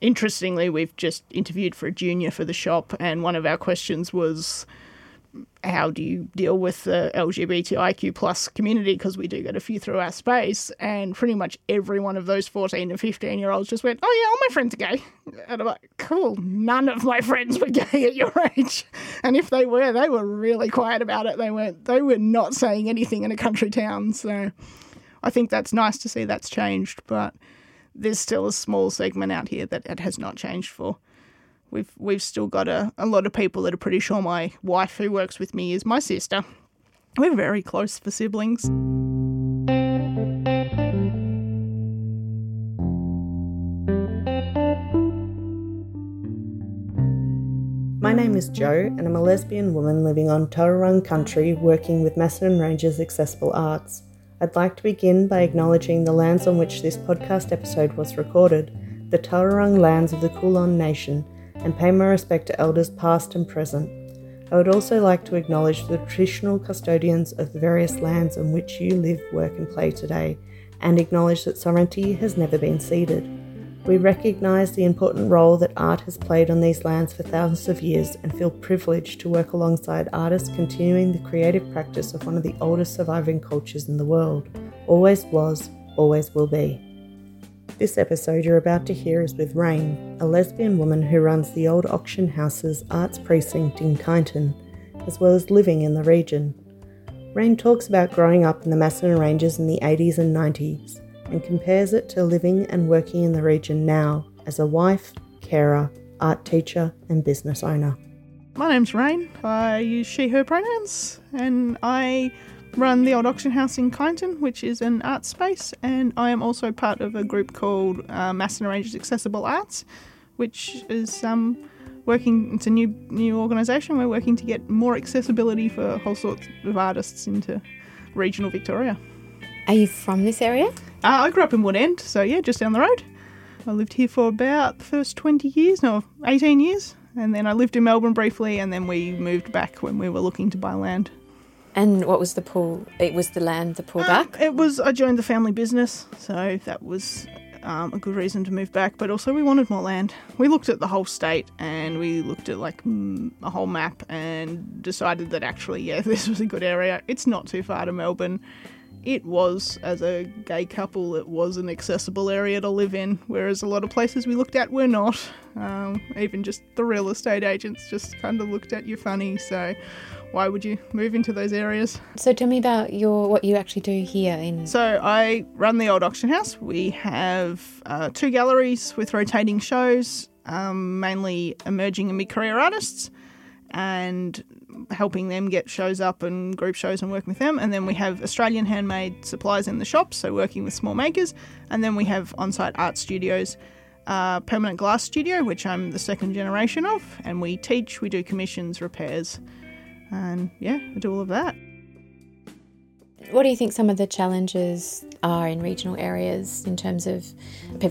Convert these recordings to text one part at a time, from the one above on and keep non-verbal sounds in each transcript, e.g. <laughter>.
interestingly, we've just interviewed for a junior for the shop, and one of our questions was how do you deal with the LGBTIQ plus community? Because we do get a few through our space, and pretty much every one of those 14 and 15 year olds just went, Oh, yeah, all my friends are gay. And I'm like, Cool, none of my <laughs> friends were gay at your age. And if they were, they were really quiet about it. They weren't, they were not saying anything in a country town. So I think that's nice to see that's changed, but there's still a small segment out here that it has not changed for. We've we've still got a, a lot of people that are pretty sure my wife who works with me is my sister. We're very close for siblings. My name is Jo, and I'm a lesbian woman living on Taungurung country working with Macedon Ranges Accessible Arts. I'd like to begin by acknowledging the lands on which this podcast episode was recorded, the Taungurung lands of the Kulin Nation, and pay my respect to elders past and present. I would also like to acknowledge the traditional custodians of the various lands on which you live, work, and play today, and acknowledge that sovereignty has never been ceded. We recognise the important role that art has played on these lands for thousands of years and feel privileged to work alongside artists continuing the creative practice of one of the oldest surviving cultures in the world. Always was, always will be. This episode you're about to hear is with Rhain, a lesbian woman who runs the Old Auction House's Arts Precinct in Kyneton, as well as living in the region. Rhain talks about growing up in the Macedon Ranges in the 80s and 90s and compares it to living and working in the region now as a wife, carer, art teacher, and business owner. My name's Rhain. I use she, her pronouns, and I run the Old Auction House in Kyneton, which is an art space, and I am also part of a group called uh, Macedon Ranges Accessible Arts, which is um, working. It's a new new organisation. We're working to get more accessibility for whole sorts of artists into regional Victoria. Are you from this area? Uh, I grew up in Woodend, so yeah, just down the road. I lived here for about the first 20 years, no, 18 years. And then I lived in Melbourne briefly, and then we moved back when we were looking to buy land. And what was the pull? It was the land, the pullback? Um, it was, I joined the family business, so that was um, a good reason to move back. But also, we wanted more land. We looked at the whole state and we looked at like mm, a whole map and decided that actually, yeah, <laughs> this was a good area. It's not too far to Melbourne it was, as a gay couple, it was an accessible area to live in, whereas a lot of places we looked at were not. Um, even just the real estate agents just kind of looked at you funny, so why would you move into those areas? So tell me about your what you actually do here in. So I run the old auction house. We have uh, two galleries with rotating shows, um, mainly emerging and mid-career artists, and helping them get shows up and group shows and working with them. And then we have Australian handmade supplies in the shops, so working with small makers. And then we have on site art studios, uh, Permanent Glass Studio, which I'm the second generation of. And we teach, we do commissions, repairs, and yeah, I do all of that. What do you think some of the challenges are in regional areas in terms of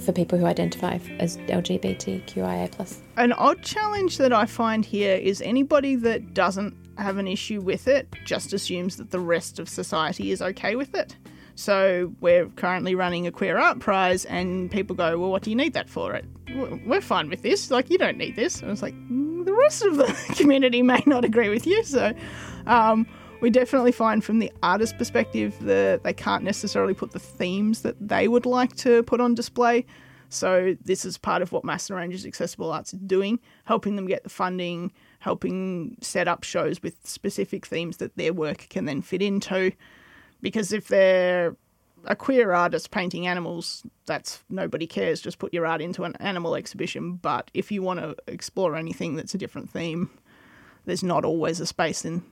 for people who identify as LGBTQIA+. An odd challenge that I find here is anybody that doesn't have an issue with it just assumes that the rest of society is okay with it. So we're currently running a queer art prize, and people go, "Well, what do you need that for?" It we're fine with this. Like you don't need this. And I was like, mm, the rest of the <laughs> community may not agree with you. So um, we definitely find from the artist perspective that they can't necessarily put the themes that they would like to put on display. So this is part of what Macedon Ranges Accessible Arts is doing, helping them get the funding, helping set up shows with specific themes that their work can then fit into. Because if they're a queer artist painting animals, that's nobody cares. Just put your art into an animal exhibition. But if you want to explore anything that's a different theme, there's not always a space in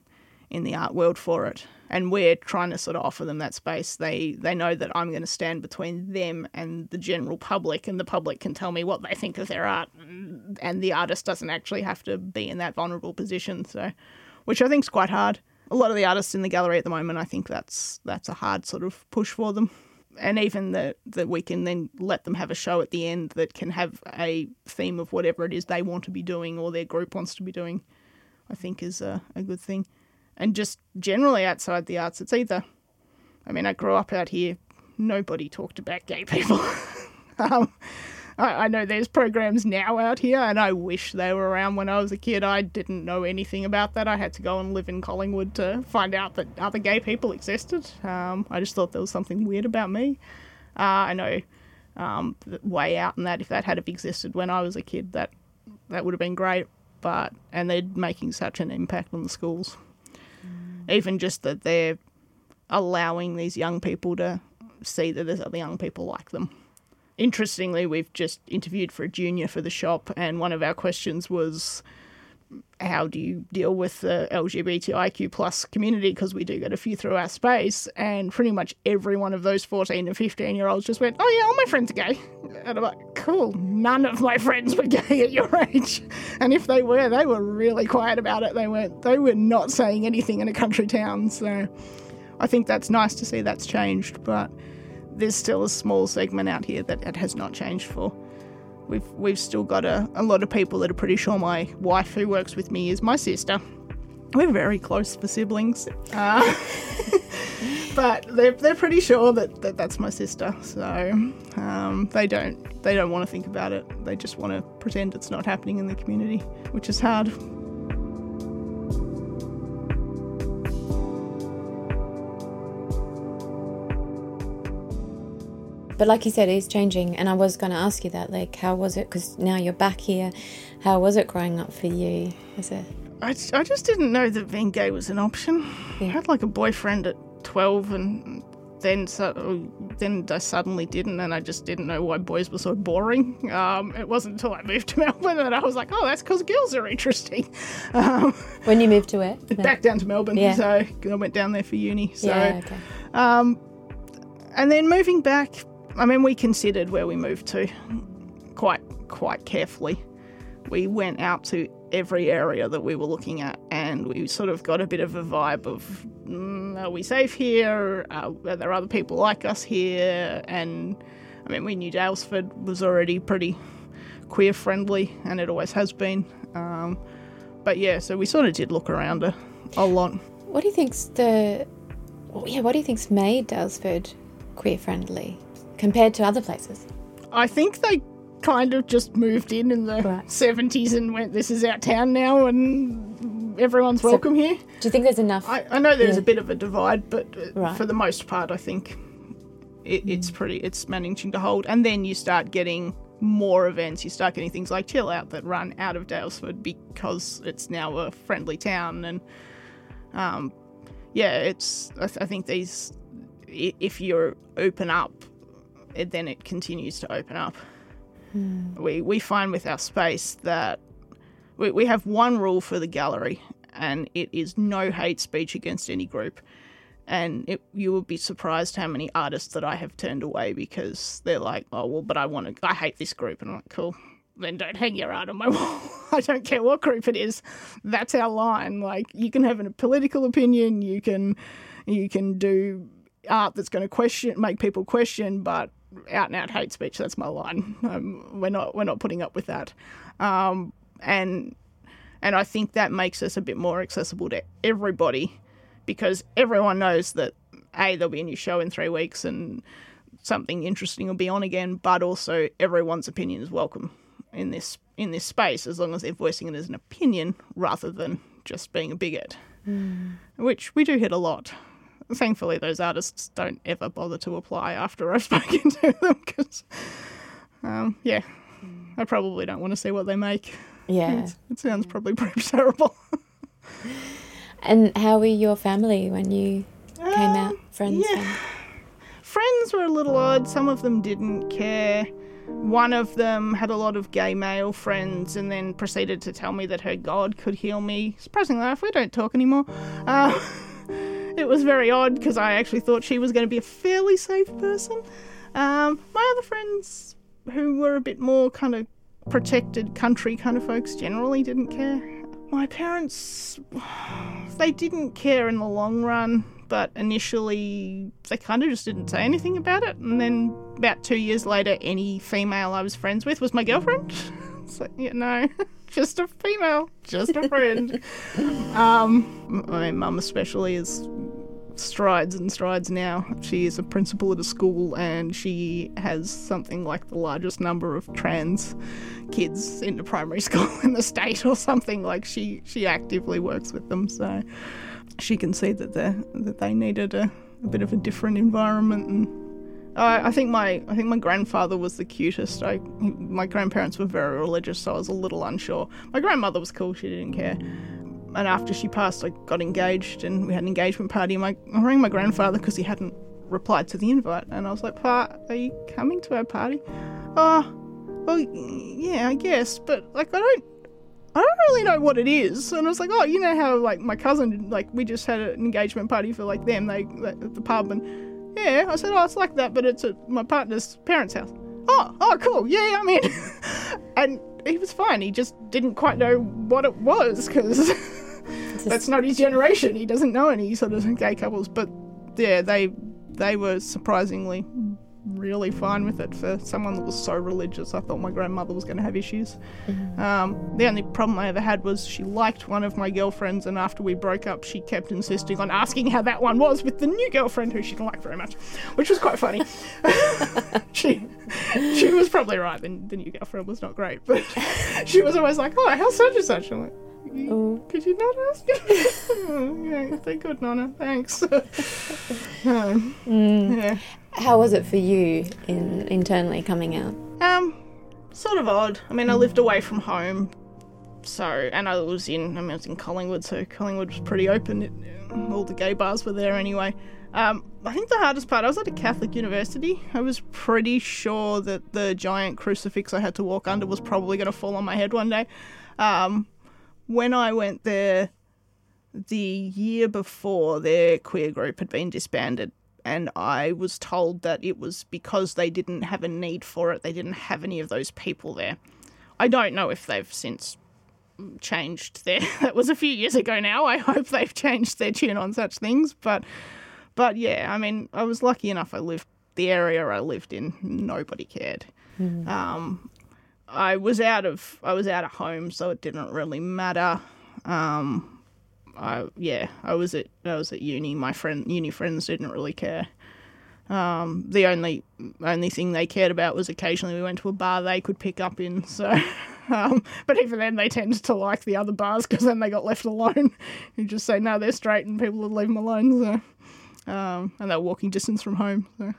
in the art world for it. And we're trying to sort of offer them that space. They they know that I'm going to stand between them and the general public, and the public can tell me what they think of their art, and the artist doesn't actually have to be in that vulnerable position. So, which I think is quite hard. A lot of the artists in the gallery at the moment, I think that's that's a hard sort of push for them. And even that that we can then let them have a show at the end that can have a theme of whatever it is they want to be doing or their group wants to be doing, I think is a, a good thing and just generally outside the arts, it's either. I mean, I grew up out here. Nobody talked about gay people. <laughs> um, I, I know there's programs now out here, and I wish they were around when I was a kid. I didn't know anything about that. I had to go and live in Collingwood to find out that other gay people existed. Um, I just thought there was something weird about me. Uh, I know um, way out in that if that had existed when I was a kid, that that would have been great. But and they're making such an impact on the schools. Even just that they're allowing these young people to see that there's other young people like them. Interestingly, we've just interviewed for a junior for the shop, and one of our questions was how do you deal with the LGBTIQ plus community? Because we do get a few through our space, and pretty much every one of those 14 and 15 year olds just went, Oh, yeah, all my friends are gay. And I'm like, Cool, none of my friends were <laughs> gay at your age. And if they were, they were really quiet about it. They weren't, they were not saying anything in a country town. So I think that's nice to see that's changed, but there's still a small segment out here that it has not changed for. We've we've still got a, a lot of people that are pretty sure my wife who works with me is my sister. We're very close for siblings, uh, <laughs> but they're, they're pretty sure that, that that's my sister. So um, they don't they don't want to think about it. They just want to pretend it's not happening in the community, which is hard. But like you said, it's changing. And I was going to ask you that, like, how was it? Because now you're back here. How was it growing up for you? Was it? I, I just didn't know that being gay was an option. Yeah. I had like a boyfriend at 12 and then so, then I suddenly didn't, and I just didn't know why boys were so boring. Um, it wasn't until I moved to <laughs> Melbourne that I was like, oh, that's because girls are interesting. <laughs> Um, when you moved to where? <laughs> Back down to Melbourne. Yeah. So I went down there for uni. So, yeah, okay. Um, and then moving back, I mean, we considered where we moved to quite quite carefully. We went out to every area that we were looking at, and we sort of got a bit of a vibe of, mm, are we safe here? Uh, are there other people like us here? And I mean, we knew Daylesford was already pretty queer friendly, and it always has been. Um, but yeah, so we sort of did look around a, a lot. What do you think's the yeah? What do you think's made Daylesford queer friendly? compared to other places? I think they kind of just moved in in the right. 70s and went, this is our town now and everyone's so welcome here. Do you think there's enough? I, I know there's yeah. a bit of a divide, but uh, right. for the most part, I think it, it's pretty, it's managing to hold. And then you start getting more events. You start getting things like Chill Out that run out of Daylesford because it's now a friendly town. And um, yeah, it's, I, th- I think these, if you open up it, then it continues to open up. Hmm. We, we find with our space that we, we have one rule for the gallery, and it is no hate speech against any group. And it, you would be surprised how many artists that I have turned away because they're like, oh, well, but I want to, I hate this group. And I'm like, cool, then don't hang your art on my <laughs> wall. I don't care what group it is. That's our line. Like, you can have a political opinion, you can, you can do art that's going to question, make people question, but out and out hate speech. That's my line. Um, we're not we're not putting up with that, um, and and I think that makes us a bit more accessible to everybody because everyone knows that a there'll be a new show in three weeks and something interesting will be on again, but also everyone's opinion is welcome in this in this space as long as they're voicing it as an opinion rather than just being a bigot, mm. which we do hit a lot thankfully, those artists don't ever bother to apply after I've <laughs> spoken to them because, um, yeah, I probably don't want to see what they make. Yeah. It, it sounds probably pretty terrible. <laughs> and how were your family when you came out? Um, friends? Yeah. Friends were a little odd. Some of them didn't care. One of them had a lot of gay male friends and then proceeded to tell me that her God could heal me. Surprisingly enough, we don't talk anymore. Uh, <laughs> it was very odd because I actually thought she was going to be a fairly safe person. Um, my other friends, who were a bit more kind of protected country kind of folks, generally didn't care. My parents, <sighs> they didn't care in the long run, but initially they kind of just didn't say anything about it. And then about two years later, any female I was friends with was my girlfriend. <laughs> like, yeah, no. <laughs> just a female, just a friend. <laughs> um, my mum especially is strides and strides now. She is a principal at a school and she has something like the largest number of trans kids in the primary <laughs> school in the state or something. Like she, she actively works with them, so she can see that they that they needed a, a bit of a different environment and I think my I think my grandfather was the cutest. I my grandparents were very religious, so I was a little unsure. My grandmother was cool; she didn't care and after she passed, I got engaged and we had an engagement party. And my, I rang my grandfather because he hadn't replied to the invite, and I was like, "Pa, are you coming to our party?" Oh, well, yeah, I guess, but like, I don't. I don't really know what it is, and I was like, "Oh, you know how like my cousin, like we just had an engagement party for like them, they at the pub, and yeah." I said, "Oh, it's like that, but it's at my partner's parents' house." Oh, oh, cool, yeah, I'm in. <laughs> and he was fine. He just didn't quite know what it was because <laughs> that's not his generation. He doesn't know any sort of gay couples. But yeah, they they were surprisingly really fine with it for someone that was so religious. I thought my grandmother was going to have issues. Mm-hmm. Um, the only problem I ever had was she liked one of my girlfriends, and after we broke up, she kept insisting on asking how that one was with the new girlfriend who she didn't like very much, which was quite funny. <laughs> she she was probably right. The, the new girlfriend was not great, but <laughs> she was always like, "Oh, how's such and such?" I'm like, Oh. Could you not ask? oh, <laughs> yeah, they could, Nonna. Thanks. <laughs> <laughs> um, mm. Yeah. How was it for you in internally coming out? Um, sort of odd. I mean, I lived away from home, so and I was in. I mean, I was in Collingwood, so Collingwood was pretty open. It, all the gay bars were there anyway. Um, I think the hardest part, I was at a Catholic university. I was pretty sure that the giant crucifix I had to walk under was probably going to fall on my head one day. Um, when I went there the year before, their queer group had been disbanded and I was told that it was because they didn't have a need for it. They didn't have any of those people there. I don't know if they've since changed their. <laughs> that was a few years ago now. I hope they've changed their tune on such things. But, but yeah, I mean, I was lucky enough. I lived the area I lived in. Nobody cared. Mm-hmm. Um, I was out of I was out of home, so it didn't really matter. Um, I yeah, I was at I was at uni. My friend uni friends didn't really care. Um, the only only thing they cared about was occasionally we went to a bar they could pick up in. So, <laughs> um, but even then they tended to like the other bars because then they got left alone. <laughs> you just say no, they're straight, and people would leave them alone. So, um, and they're walking distance from home. So,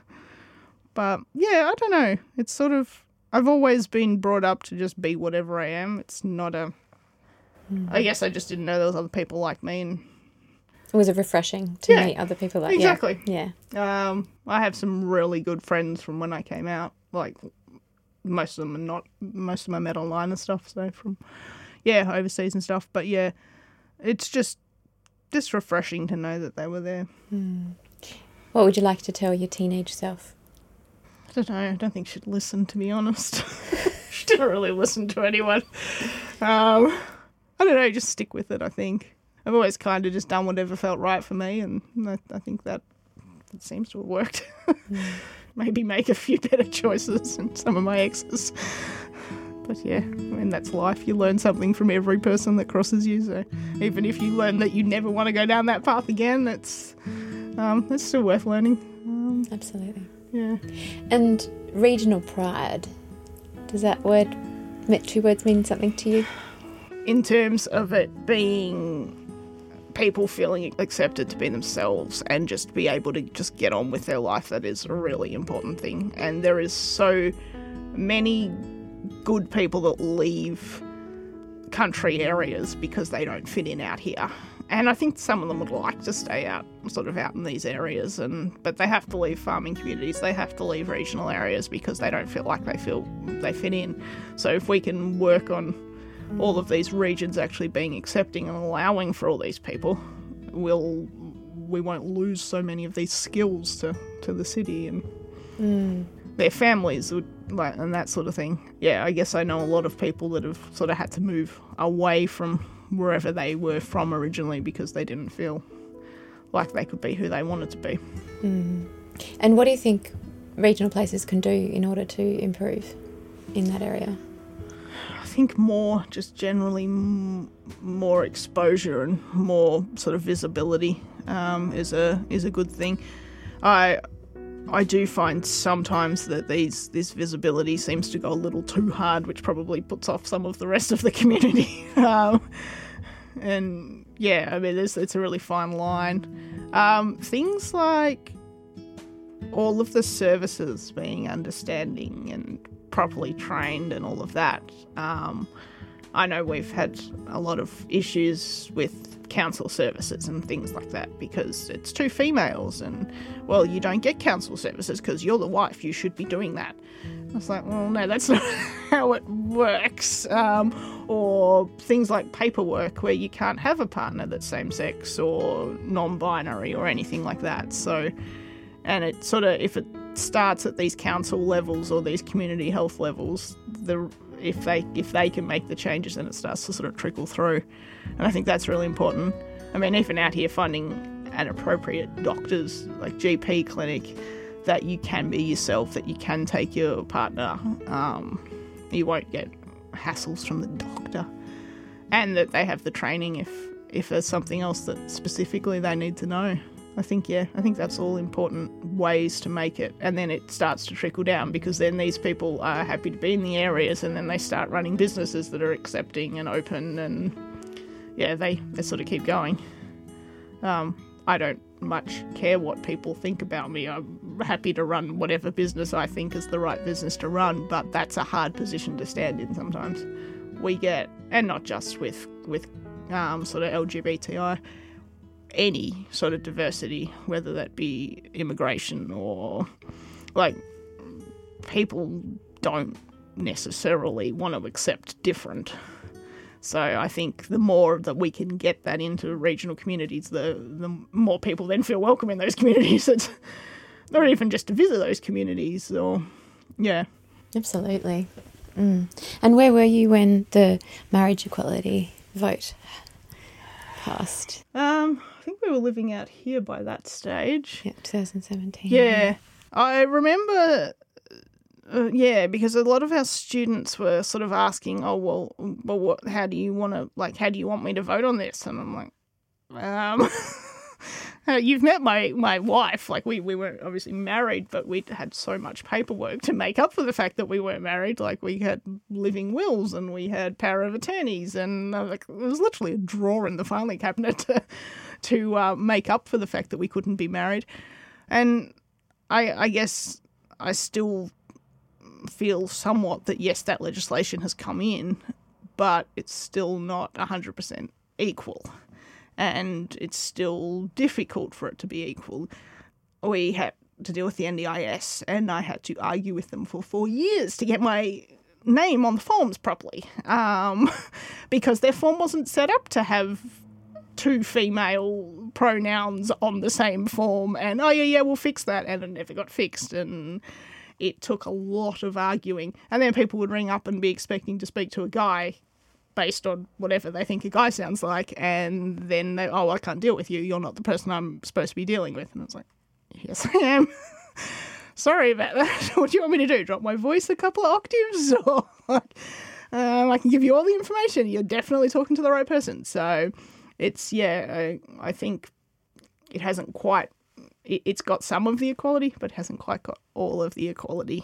but yeah, I don't know. It's sort of I've always been brought up to just be whatever I am. It's not a Mm. I guess I just didn't know there was other people like me, and it was refreshing to yeah, meet other people like exactly. Yeah. yeah. Um, I have some really good friends from when I came out. Like most of them are not. Most of them I met online and stuff. So from yeah, overseas and stuff. But yeah, it's just just refreshing to know that they were there. Mm. What would you like to tell your teenage self? I don't know. I don't think she'd listen, to be honest. <laughs> she didn't really listen to anyone. Um, I don't know, just stick with it, I think. I've always kind of just done whatever felt right for me, and I, I think that, seems to have worked. <laughs> Maybe make a few better choices than some of my exes. But yeah, I mean, that's life. You learn something from every person that crosses you. So even if you learn that you never want to go down that path again, it's, um, it's still worth learning. Um, Absolutely. Yeah. And regional pride, does that word, two words mean something to you? in terms of it being people feeling accepted to be themselves and just be able to just get on with their life that is a really important thing and there is so many good people that leave country areas because they don't fit in out here and I think some of them would like to stay out sort of out in these areas and but they have to leave farming communities they have to leave regional areas because they don't feel like they feel they fit in so if we can work on all of these regions actually being accepting and allowing for all these people, we'll we won't lose so many of these skills to, to the city and mm. their families would like and that sort of thing. Yeah, I guess I know a lot of people that have sort of had to move away from wherever they were from originally because they didn't feel like they could be who they wanted to be. Mm. And what do you think regional places can do in order to improve in that area? I think more just generally m- more exposure and more sort of visibility um, is a is a good thing. I I do find sometimes that these this visibility seems to go a little too hard, which probably puts off some of the rest of the community. <laughs> um, and yeah, I mean, it's, it's a really fine line. Um, things like all of the services being understanding and properly trained and all of that. Um, I know we've had a lot of issues with council services and things like that because it's two females and well you don't get council services because you're the wife you should be doing that. I was like well no that's <laughs> not how it works um, or things like paperwork where you can't have a partner that's same sex or non-binary or anything like that. So and it sort of if it starts at these council levels or these community health levels the if they if they can make the changes then it starts to sort of trickle through. And i think that's really important. I mean even out here finding an appropriate doctors like gp clinic that you can be yourself that you can take your partner um, you won't get hassles from the doctor. And that they have the training if if there's something else that specifically they need to know I think, yeah, I think that's all important ways to make it. And then it starts to trickle down because then these people are happy to be in the areas and then they start running businesses that are accepting and open and, yeah, they, they sort of keep going. Um, I don't much care what people think about me. I'm happy to run whatever business I think is the right business to run, but that's a hard position to stand in sometimes. We get, and not just with, with um, sort of LGBTI any sort of diversity, whether that be immigration or like people don't necessarily want to accept different. So I think the more that we can get that into regional communities, the the more people then feel welcome in those <laughs> communities. It's not even just to visit those communities or yeah. Absolutely. Mm. And where were you when the marriage equality vote passed? Um, think we were living out here by that stage. Yeah, 2017. Yeah. I remember, uh, yeah, because a lot of our students were sort of asking, oh, well, well what, how do you want to, like, how do you want me to vote on this? And I'm like, um, <laughs> you've met my, my wife. Like, we, we weren't obviously married, but we had so much paperwork to make up for the fact that we weren't married. Like, we had living wills and we had power of attorneys, and uh, like, there was literally a drawer in the filing cabinet to, uh, make up for the fact that we couldn't be married. And I, I guess I still feel somewhat that yes, that legislation has come in, but it's still not 100% equal. And it's still difficult for it to be equal. We had to deal with the NDIS, and I had to argue with them for four years to get my name on the forms properly um, <laughs> because their form wasn't set up to have two female pronouns on the same form and oh yeah yeah we'll fix that and it never got fixed and it took a lot of arguing. And then people would ring up and be expecting to speak to a guy based on whatever they think a guy sounds like and then they oh I can't deal with you. You're not the person I'm supposed to be dealing with. And it's like yes I am. <laughs> Sorry about that. <laughs> What do you want me to do? Drop my voice a couple of octaves? <laughs> Or like um, I can give you all the information. You're definitely talking to the right person. So it's yeah, I, I think it hasn't quite. It, it's got some of the equality, but hasn't quite got all of the equality.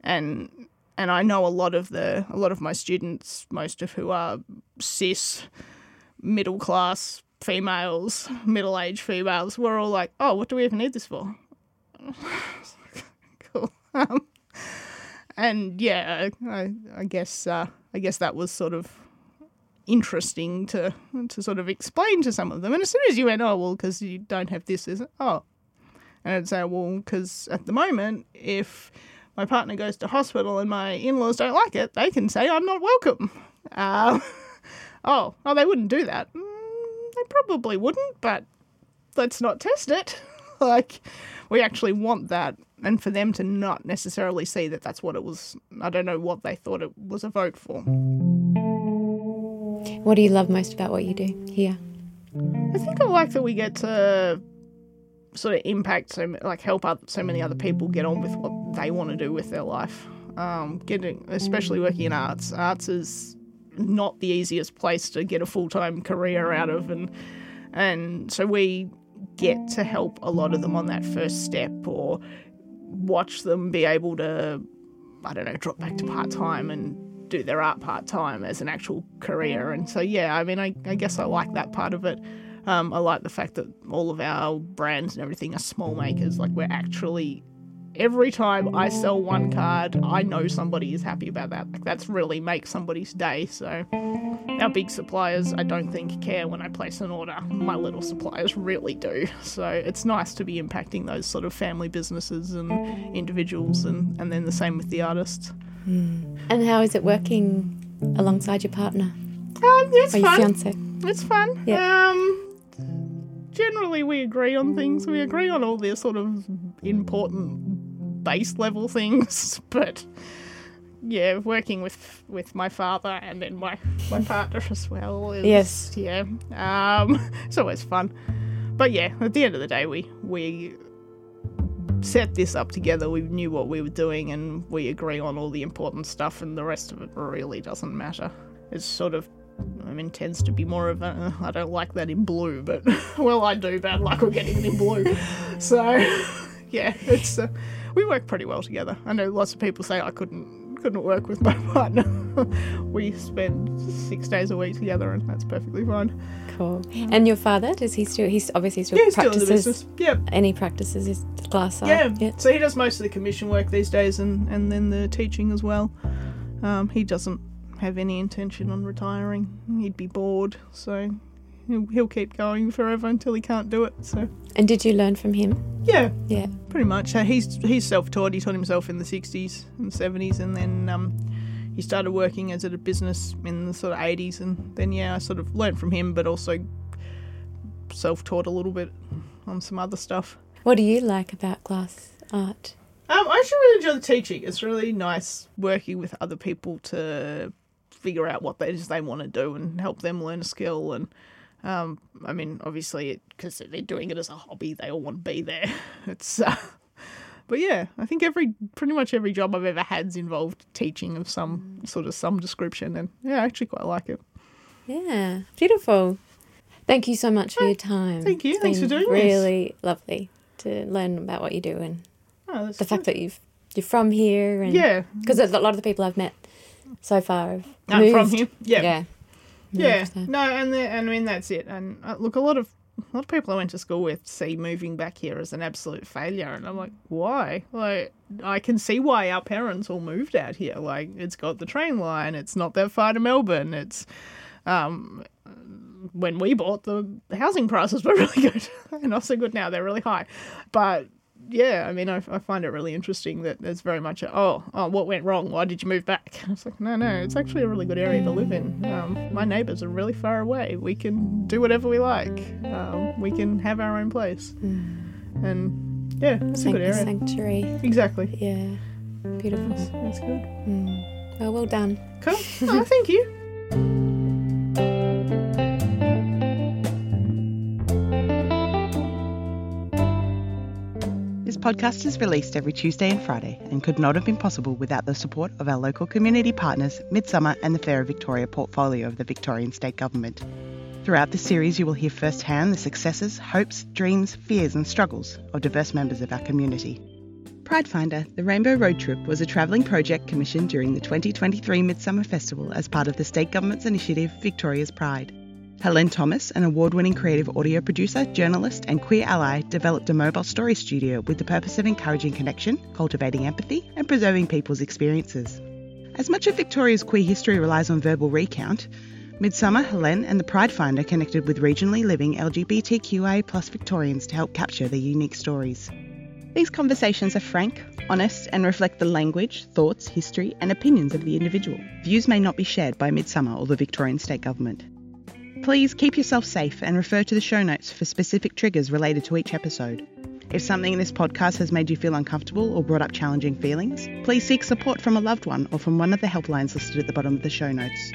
And and I know a lot of the a lot of my students, most of who are cis, middle class females, middle aged females, we're all like, oh, what do we even need this for? <laughs> cool. Um, and yeah, I, I guess uh, I guess that was sort of interesting to to sort of explain to some of them. And as soon as you went, oh well, because you don't have this, is? Oh, and I'd say, well, because at the moment, if my partner goes to hospital and my in-laws don't like it, they can say I'm not welcome. Uh, <laughs> oh, oh, they wouldn't do that. Mm, they probably wouldn't, but let's not test it. <laughs> like, we actually want that, and for them to not necessarily see that that's what it was. I don't know what they thought it was a vote for. What do you love most about what you do here? I think I like that we get to sort of impact so like help so many other people get on with what they want to do with their life. Um, getting, especially working in arts. Arts is not the easiest place to get a full time career out of, and and so we get to help a lot of them on that first step or watch them be able to, I don't know, drop back to part time and do their art part time as an actual career. And so, yeah, I mean, I, I guess I like that part of it. Um, I like the fact that all of our brands and everything are small makers. Like, we're actually every time I sell one card, I know somebody is happy about that. Like that's really make somebody's day. So our big suppliers, I don't think care when I place an order. My little suppliers really do. So it's nice to be impacting those sort of family businesses and individuals, and and then the same with the artists. Mm. And how is it working alongside your partner? Um, it's or fun. fiance? It's fun. Yeah. Um, generally, we agree on things. We agree on all the sort of important base level <laughs> things, but yeah, working with with my father and then my my partner as well. Is, Yes. Yeah. Um, <laughs> it's always fun. But yeah, at the end of the day, we we set this up together. We knew what we were doing, and we agree on all the important stuff, and the rest of it really doesn't matter. It's sort of. I mean, tends to be more of a. uh, don't like that in blue, but <laughs> well, I do. Bad luck with getting it in blue. <laughs> So, <laughs> yeah, it's uh, we work pretty well together. I know lots of people say I couldn't couldn't work with my partner. we spend six days a week together, and that's perfectly fine. Cool. And your father, does he still, he's obviously still Yeah, he's still in the practices, business. Yeah, any practices his glass art? yeah. Yeah. So he does most of the commission work these days, and and then the teaching as well. Um, he doesn't have any intention on retiring. He'd be bored, so he'll, he'll keep going forever until he can't do it. So And did you learn from him? yeah, Yeah. pretty much. Uh, he's he's self-taught. He taught himself in the '60s and '70s, and then um, he started working as at a business in the sort of '80s. And then yeah, I sort of learned from him, but also self-taught a little bit on some other stuff. What do you like about glass art? Um, I actually really enjoy the teaching. It's really nice working with other people to figure out what it is they want to do and help them learn a skill. And um, I mean, obviously, because they're doing it as a hobby, they all want to be there. <laughs> It's, uh, but yeah, I think every pretty much every job I've ever had's involved teaching of some sort of some description, and yeah, I actually quite like it. Yeah, beautiful. Thank you so much for your time. thank you. It's Thanks for doing this. really lovely to learn about what you do and Oh, the fact that you've you're from here and yeah, because a lot of the people I've met so far have I'm moved. from here. Yeah, yeah, Yeah, no, and the, and I mean that's it. And uh, look, a lot of a lot of people I went to school with see moving back here as an absolute failure, and I'm like, why? Like, I can see why our parents all moved out here. Like, it's got the train line. It's not that far to Melbourne. It's um, when we bought the housing prices were <laughs> really good, and not so good now. They're really high, but. Yeah, I mean, I, I find it really interesting that there's very much a, oh, oh, what went wrong? Why did you move back? <laughs> It's like, no, no, it's actually a really good area to live in. Um, my neighbours are really far away. We can do whatever we like. Um, we can have our own place. And yeah, it's a good area. sanctuary. Exactly. Yeah, beautiful. That's good. Mm. Well, well done. Cool. <laughs> Oh, thank you. Podcast is released every Tuesday and Friday and could not have been possible without the support of our local community partners, Midsumma and the Fairer Victoria portfolio of the Victorian State Government. Throughout this series, you will hear firsthand the successes, hopes, dreams, fears, and struggles of diverse members of our community. Pridefinder, the Rainbow Road Trip, was a travelling project commissioned during the 2023 Midsumma Festival as part of the state government's initiative Victoria's Pride. Helene Thomas, an award winning creative audio producer, journalist, and queer ally, developed a mobile story studio with the purpose of encouraging connection, cultivating empathy, and preserving people's experiences. As much of Victoria's queer history relies on verbal recount, Midsumma, Helene, and the Pridefinder connected with regionally living LGBTQIA Victorians to help capture their unique stories. These conversations are frank, honest, and reflect the language, thoughts, history, and opinions of the individual. Views may not be shared by Midsumma or the Victorian State Government. Please keep yourself safe and refer to the show notes for specific triggers related to each episode. If something in this podcast has made you feel uncomfortable or brought up challenging feelings, please seek support from a loved one or from one of the helplines listed at the bottom of the show notes.